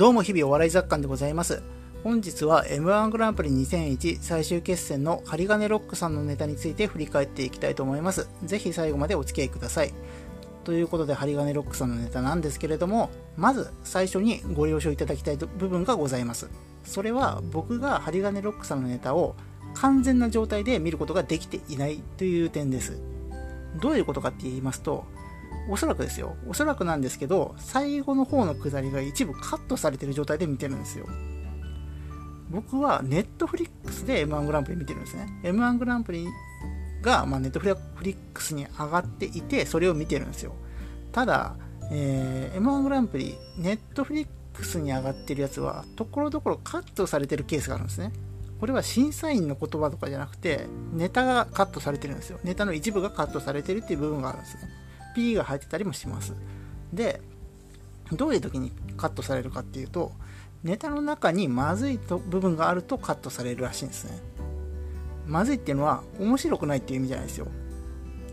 どうも日々お笑い雑感でございます。本日は M1 グランプリ2001最終決戦の針金ロックさんのネタについて振り返っていきたいと思います。ぜひ最後までお付き合いください。ということで針金ロックさんのネタなんですけれども、まず最初にご了承いただきたい部分がございます。それは僕が針金ロックさんのネタを完全な状態で見ることができていないという点です。どういうことかって言いますと、おそらくですよ。おそらくなんですけど、最後の方の下りが一部カットされてる状態で見てるんですよ。僕はネットフリックスで M1 グランプリ見てるんですね。M1 グランプリが、まあ、ネットフリックスに上がっていて、それを見てるんですよ。ただ、えー、M1 グランプリ、ネットフリックスに上がってるやつは、ところどころカットされてるケースがあるんですね。これは審査員の言葉とかじゃなくて、ネタがカットされてるんですよ。ネタの一部がカットされてるっていう部分があるんですね。P が入ってたりもします。で、どういう時にカットされるかっていうと、ネタの中にまずいと部分があるとカットされるらしいんですね。まずいっていうのは面白くないっていう意味じゃないですよ。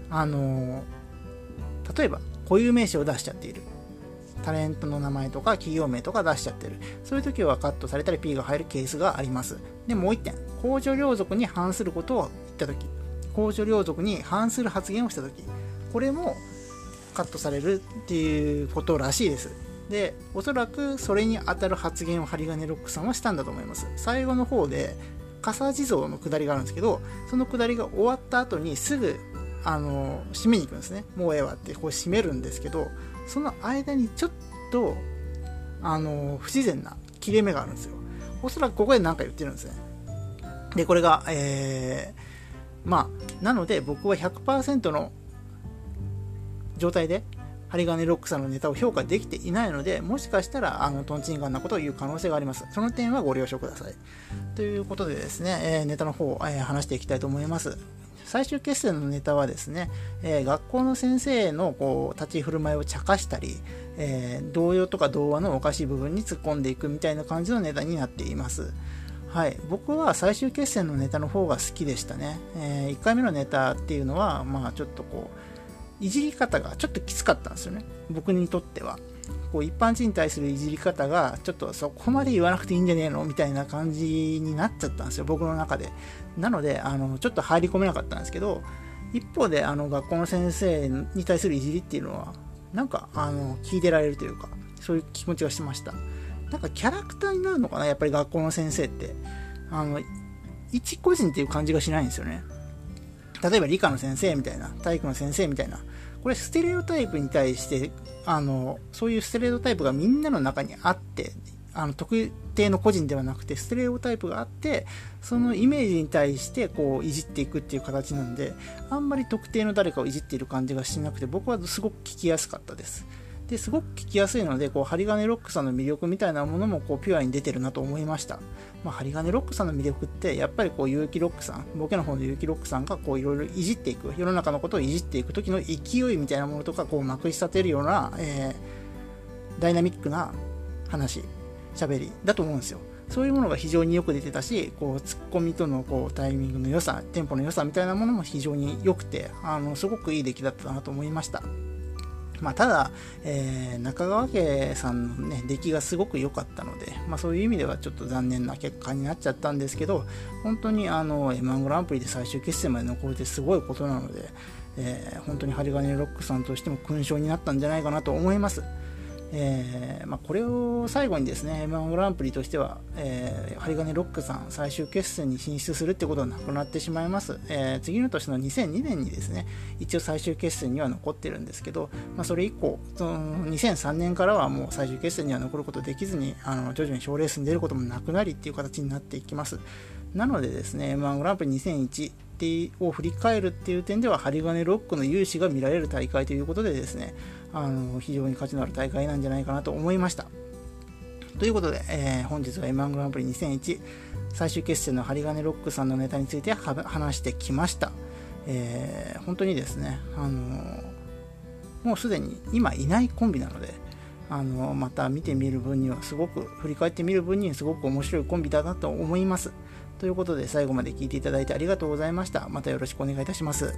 あの例えば固有名詞を出しちゃっている。タレントの名前とか企業名とか出しちゃってる。そういう時はカットされたり P が入るケースがあります。で、もう一点。公序良俗に反することを言った時。公序良俗に反する発言をした時。これもカットされるっていうことらしいです。で、おそらくそれに当たる発言を針金ロックさんはしたんだと思います。最後の方で、笠地蔵の下りがあるんですけど、その下りが終わった後にすぐ、あの、締めに行くんですね。もうええわってこう締めるんですけど、その間にちょっと、あの、不自然な切れ目があるんですよ。おそらくここで何か言ってるんですね。で、これが、えー、まあ、なので僕は100%の状態で針金ロックさんのネタを評価できていないので、もしかしたら、あの、トンチンカンなことを言う可能性があります。その点はご了承ください。ということでですね、えー、ネタの方、えー、話していきたいと思います。最終決戦のネタはですね、えー、学校の先生のこう立ち振る舞いを茶化したり、えー、童謡とか童話のおかしい部分に突っ込んでいくみたいな感じのネタになっています。はい、僕は最終決戦のネタの方が好きでしたね。えー、1回目のネタっていうのは、まあちょっとこう、いじり方がちょっときつかったんですよね。僕にとっては。こう一般人に対するいじり方がちょっとそこまで言わなくていいんじゃねえのみたいな感じになっちゃったんですよ、僕の中で。なので、あの、ちょっと入り込めなかったんですけど、一方で、あの、学校の先生に対するいじりっていうのは、なんか、あの、聞いてられるというか、そういう気持ちがしました。なんかキャラクターになるのかな、やっぱり学校の先生って。あの、一個人っていう感じがしないんですよね。例えば理科の先生みたいな、体育の先生みたいな、これステレオタイプに対して、あの、そういうステレオタイプがみんなの中にあって、あの特定の個人ではなくてステレオタイプがあってそのイメージに対してこういじっていくっていう形なんであんまり特定の誰かをいじっている感じがしなくて僕はすごく聞きやすかったです。ですごく聞きやすいのでこう針金ロックさんの魅力みたいなものもこうピュアに出てるなと思いました、まあ、針金ロックさんの魅力ってやっぱりこう結城ロックさんボケの方の結城ロックさんがこういろいろいじっていく世の中のことをいじっていく時の勢いみたいなものとかこうまくし立てるような、えー、ダイナミックな話喋りだと思うんですよそういうものが非常によく出てたし、こう、ツッコミとのこうタイミングの良さ、テンポの良さみたいなものも非常に良くて、あの、すごくいい出来だったなと思いました。まあ、ただ、えー、中川家さんのね、出来がすごく良かったので、まあ、そういう意味ではちょっと残念な結果になっちゃったんですけど、本当にあの、M1 グランプリで最終決戦まで残るってすごいことなので、えー、本当に針金ロックさんとしても勲章になったんじゃないかなと思います。えーまあ、これを最後にですね M1 グランプリとしては、えー、針金ロックさん最終決戦に進出するってことはなくなってしまいます、えー、次の年の2002年にですね一応最終決戦には残ってるんですけど、まあ、それ以降その2003年からはもう最終決戦には残ることできずにあの徐々に賞レースに出ることもなくなりっていう形になっていきます。なのでですね M1 グランプリ2001を振り返るっていう点では針金ロックの勇姿が見られる大会ということでですねあの非常に価値のある大会なんじゃないかなと思いました。ということで、えー、本日は M1 グランプリ2001最終決戦の針金ロックさんのネタについて話してきました、えー、本当にですね、あのもうすでに今いないコンビなのであのまた見てみる分にはすごく振り返ってみる分にはすごく面白いコンビだなと思います。ということで最後まで聞いていただいてありがとうございました。またよろしくお願いいたします。